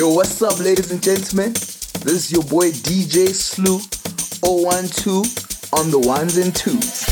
Yo, what's up, ladies and gentlemen? This is your boy DJ Slu 012 on the ones and twos.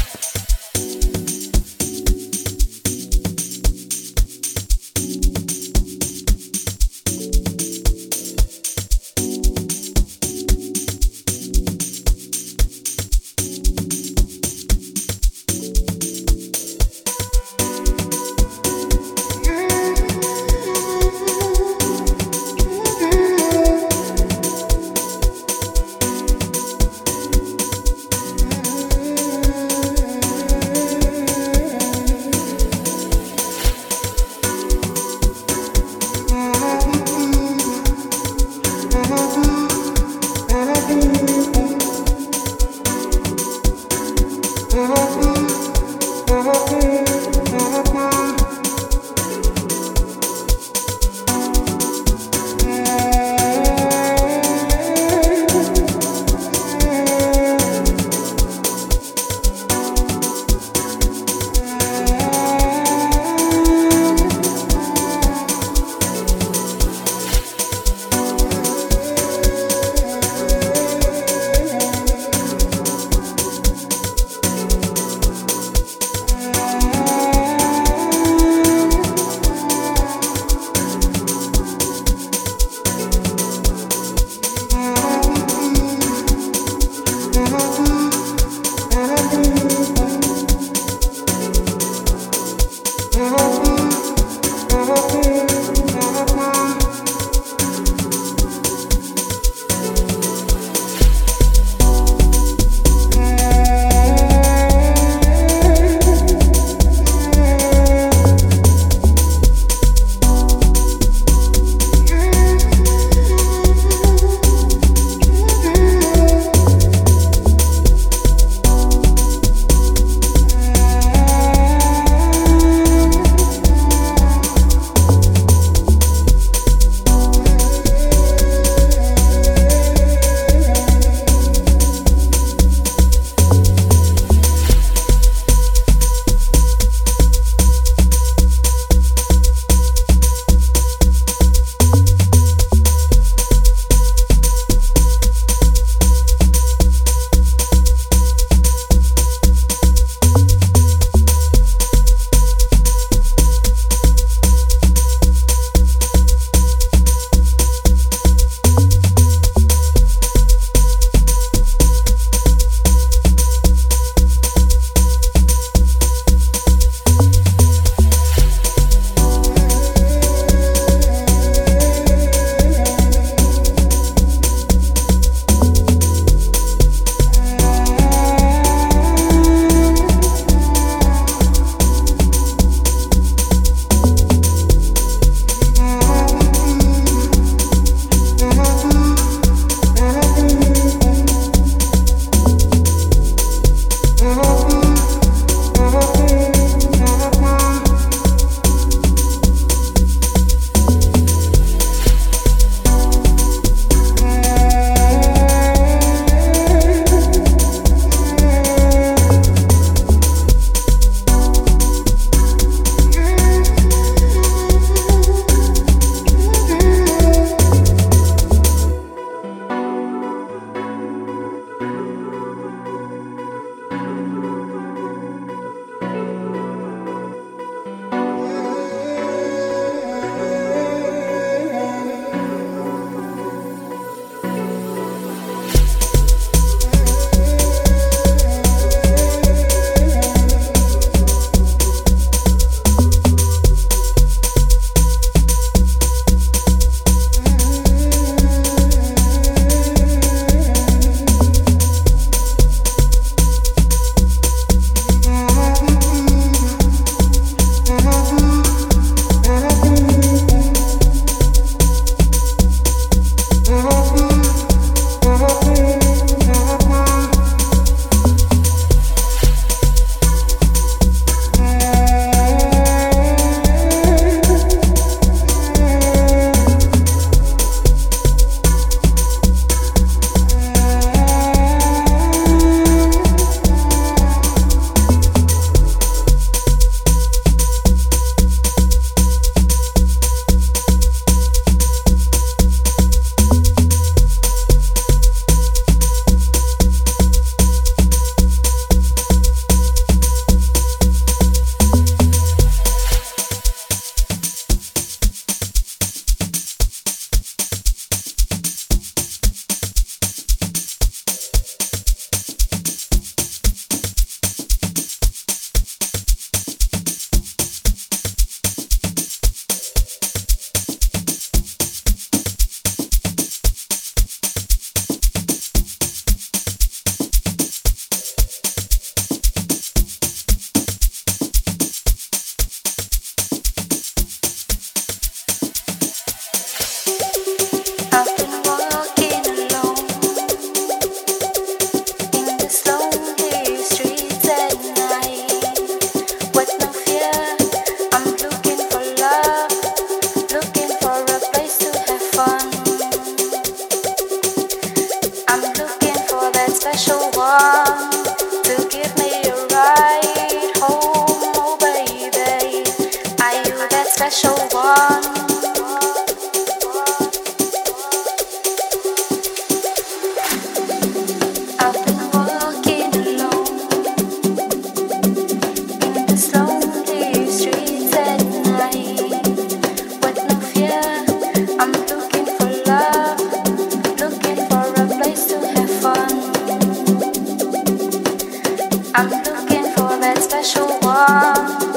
的生活。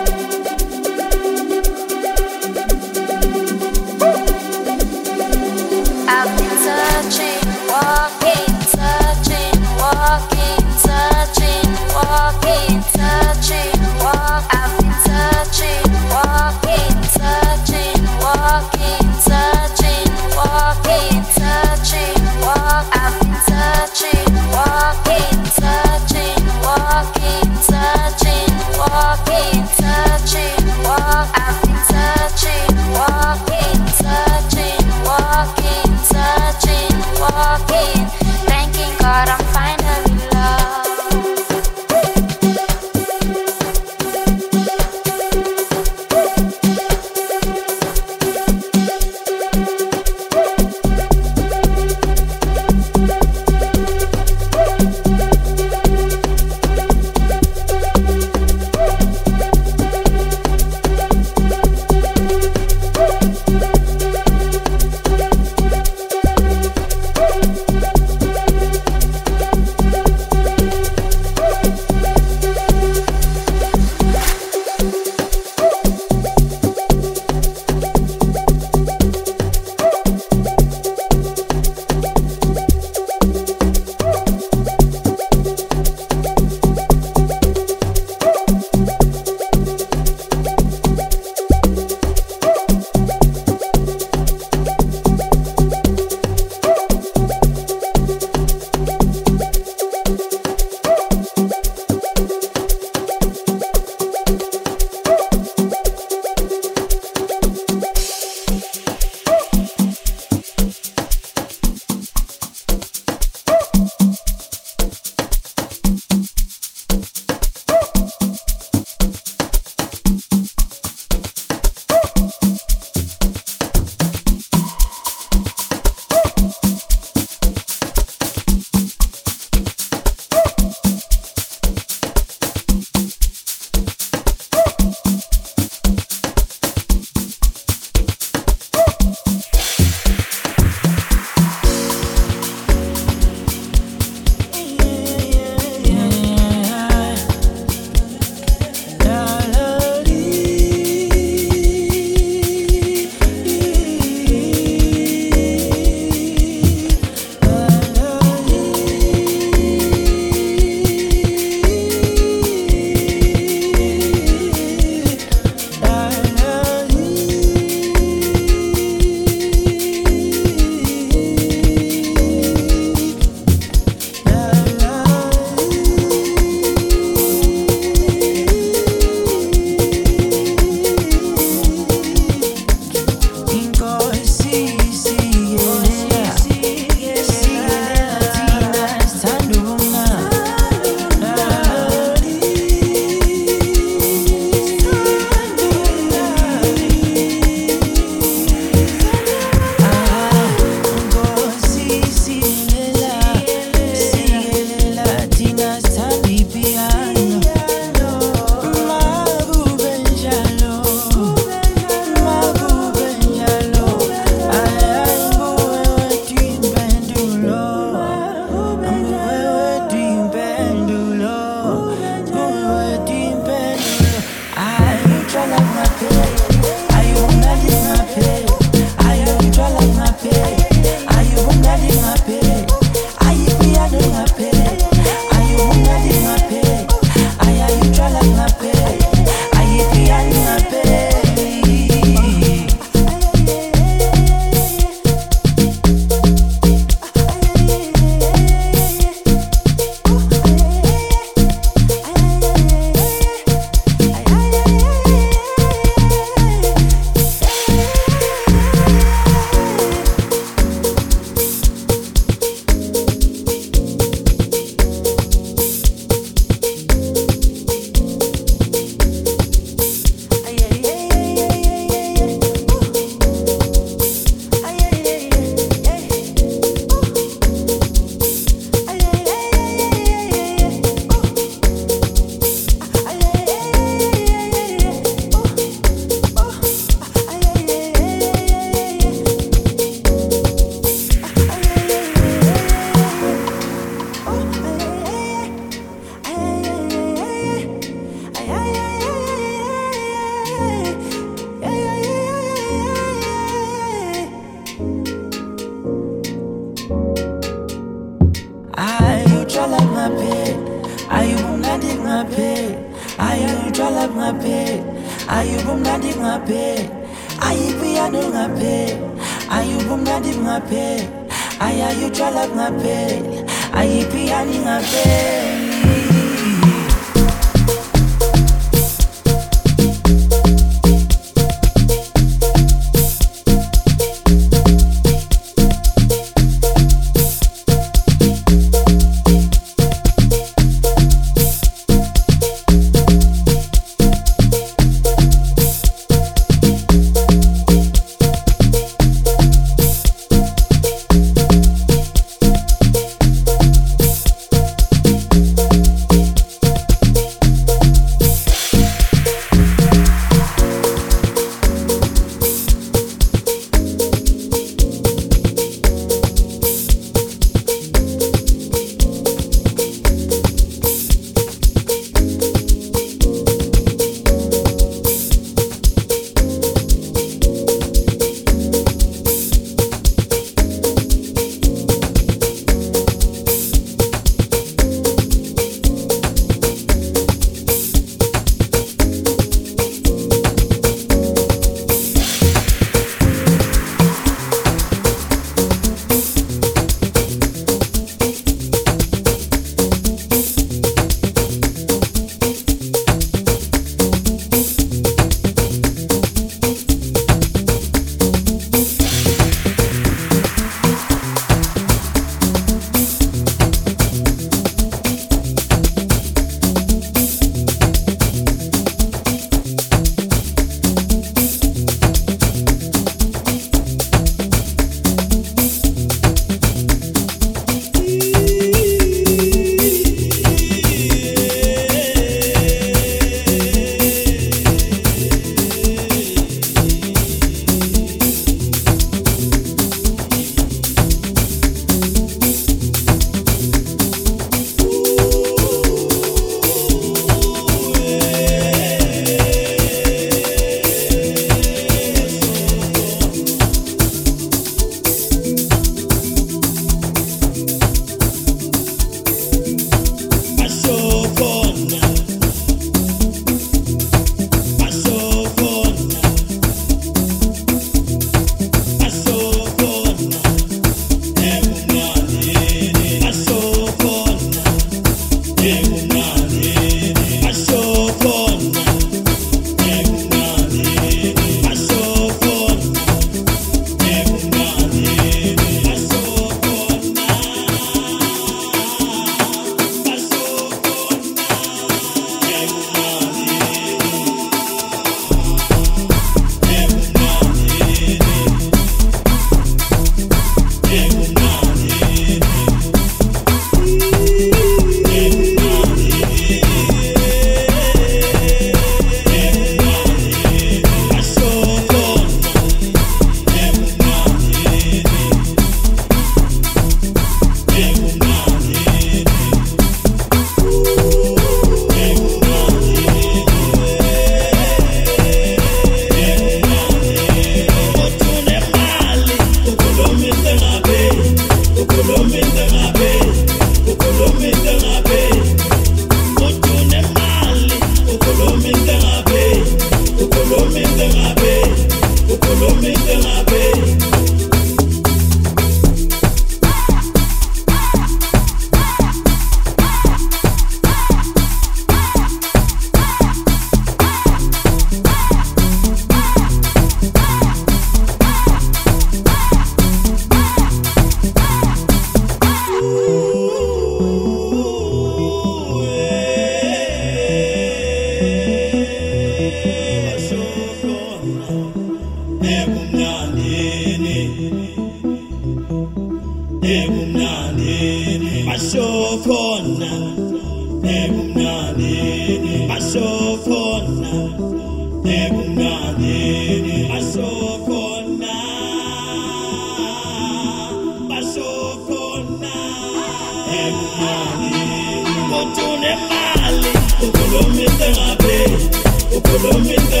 Ukhulumile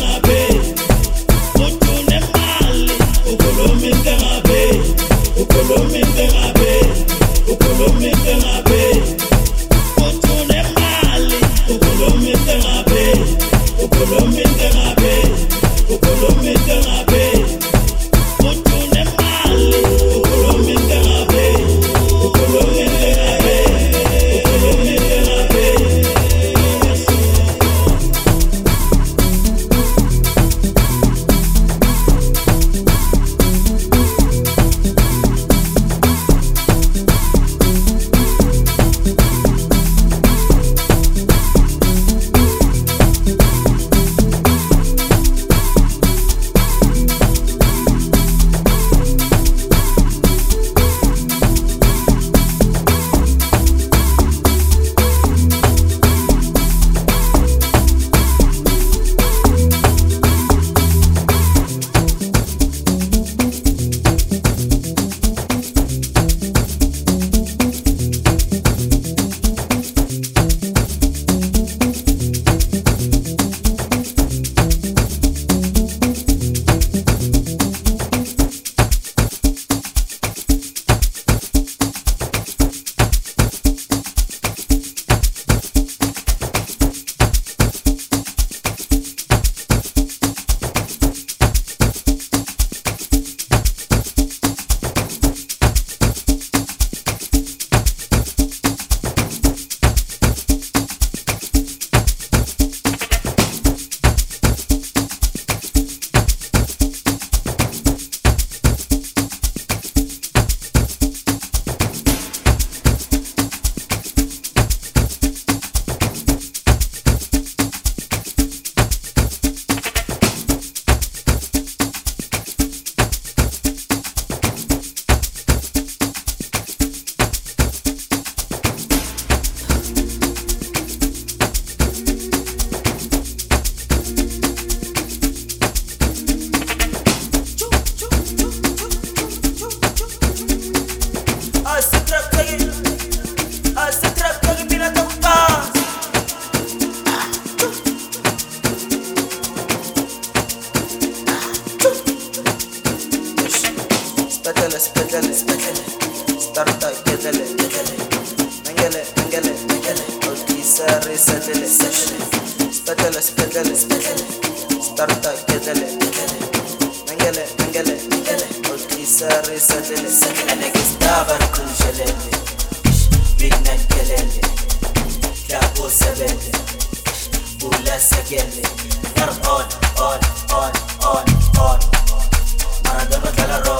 ngabe tarta gezele gezele Mengele mengele mengele Alti seri sedele sedele Spetele spetele spetele Starta gezele gezele Mengele mengele mengele Alti seri sedele sedele Enek istavar kıl jeleli Bilmek geleli Kabu sebeli Bula segeli Yar on on on on on Maradona kalar on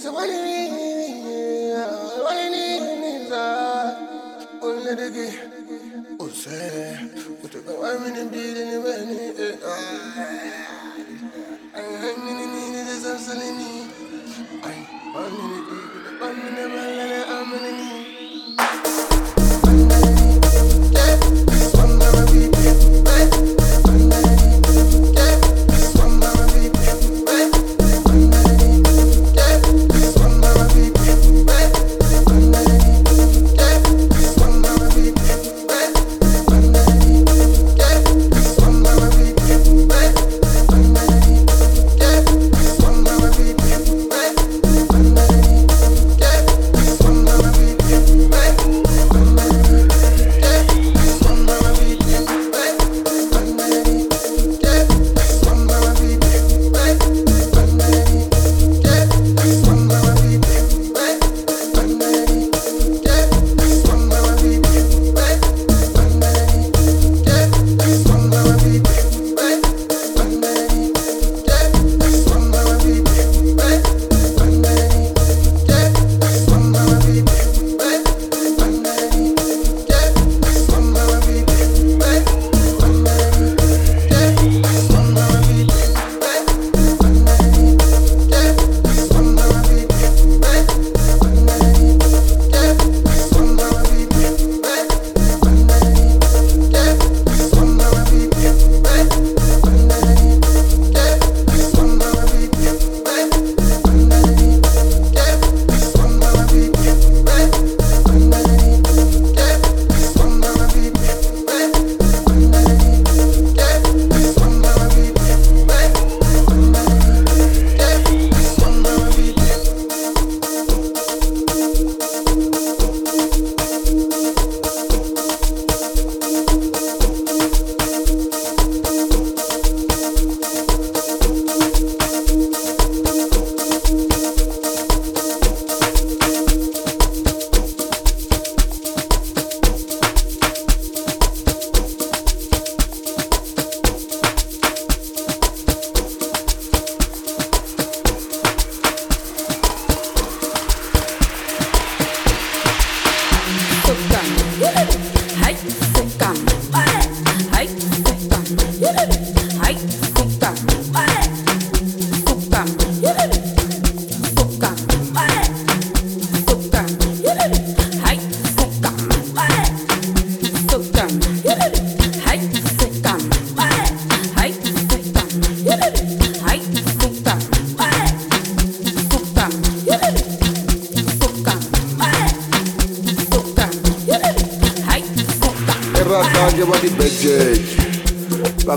ni sisa wale ni wale ni ni za wale degi use utaka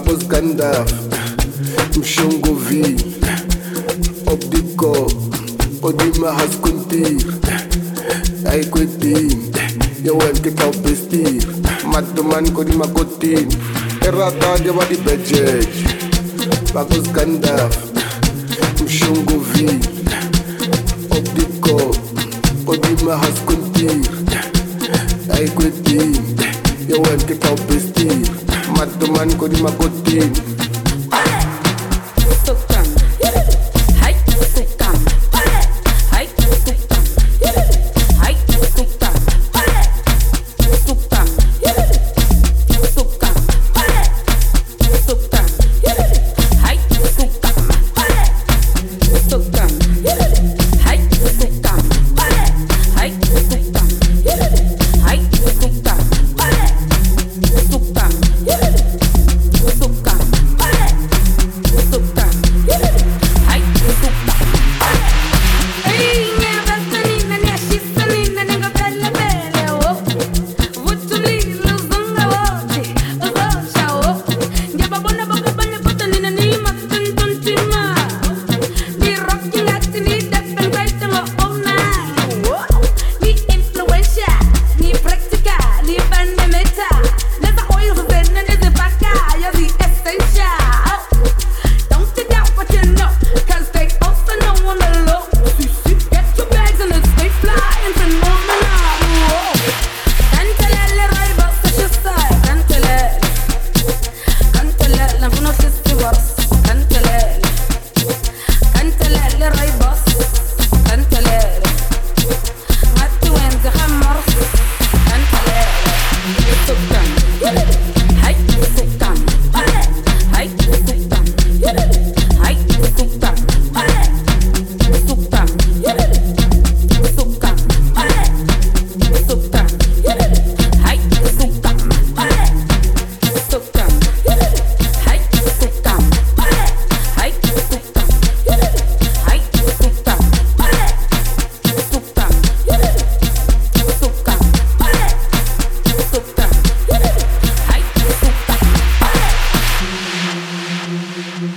Pakos Gandalf Mshongovi Optico Odima Haskuntir Aikwetin Yowel kita bestir Matuman kodima kotin Errata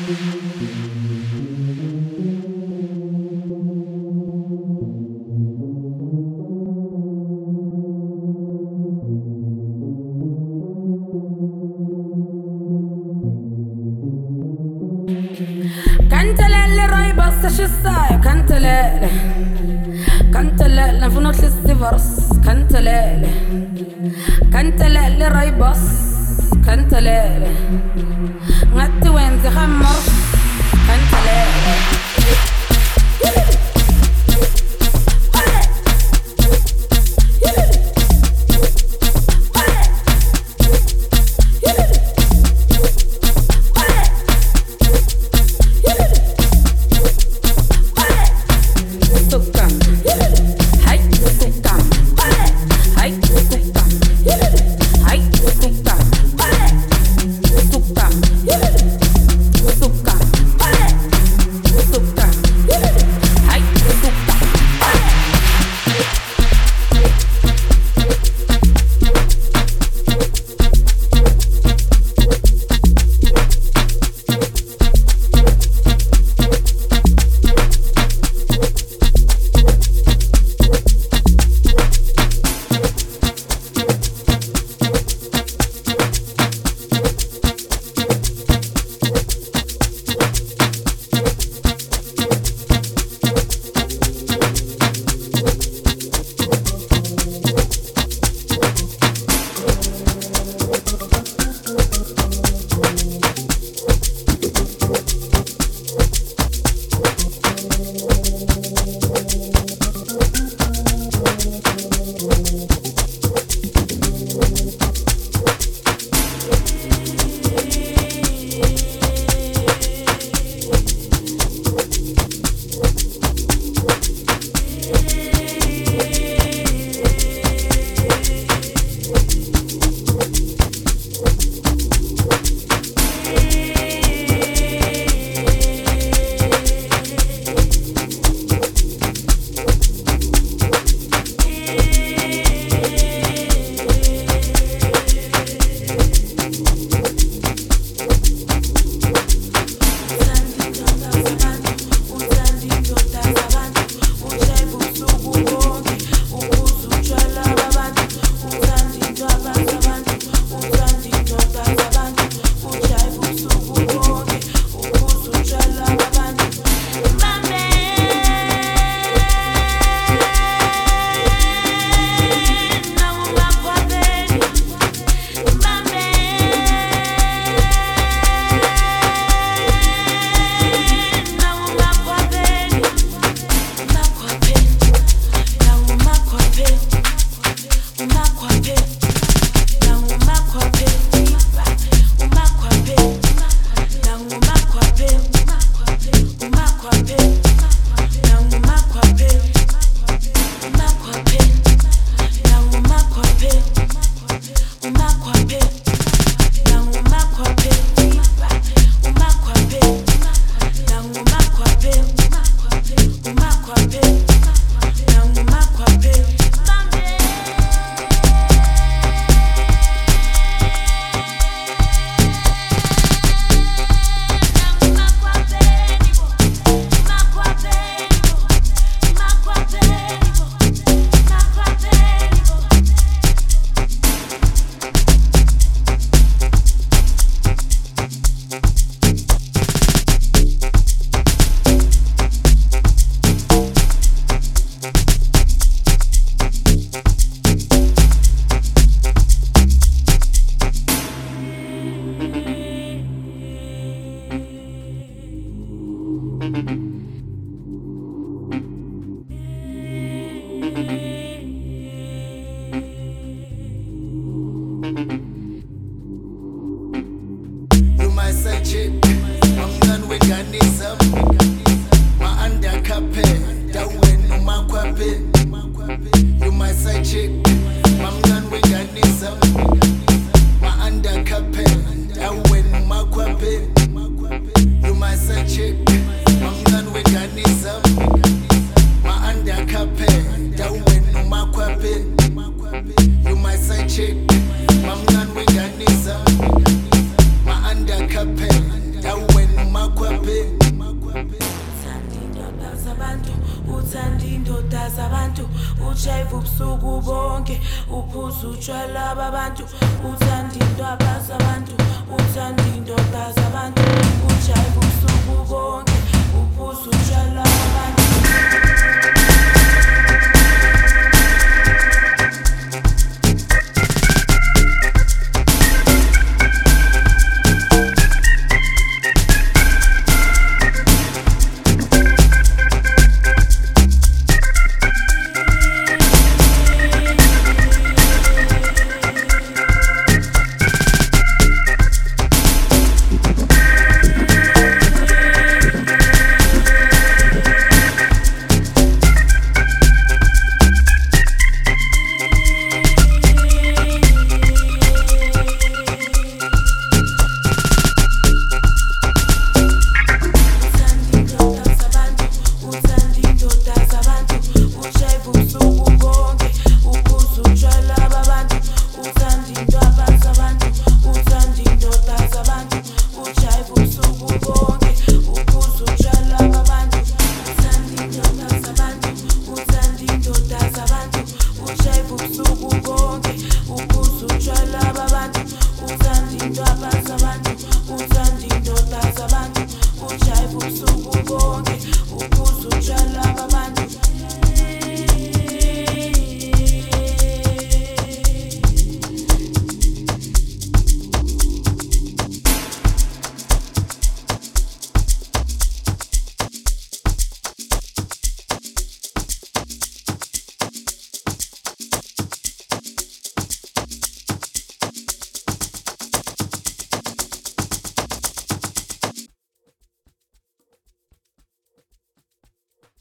بس الساعة كانت ليلة كانت ليلة في نوت السيفرس كانت ليلة كانت ليلة راي بس. كانت ليلة نتي وين زخمر انت ليه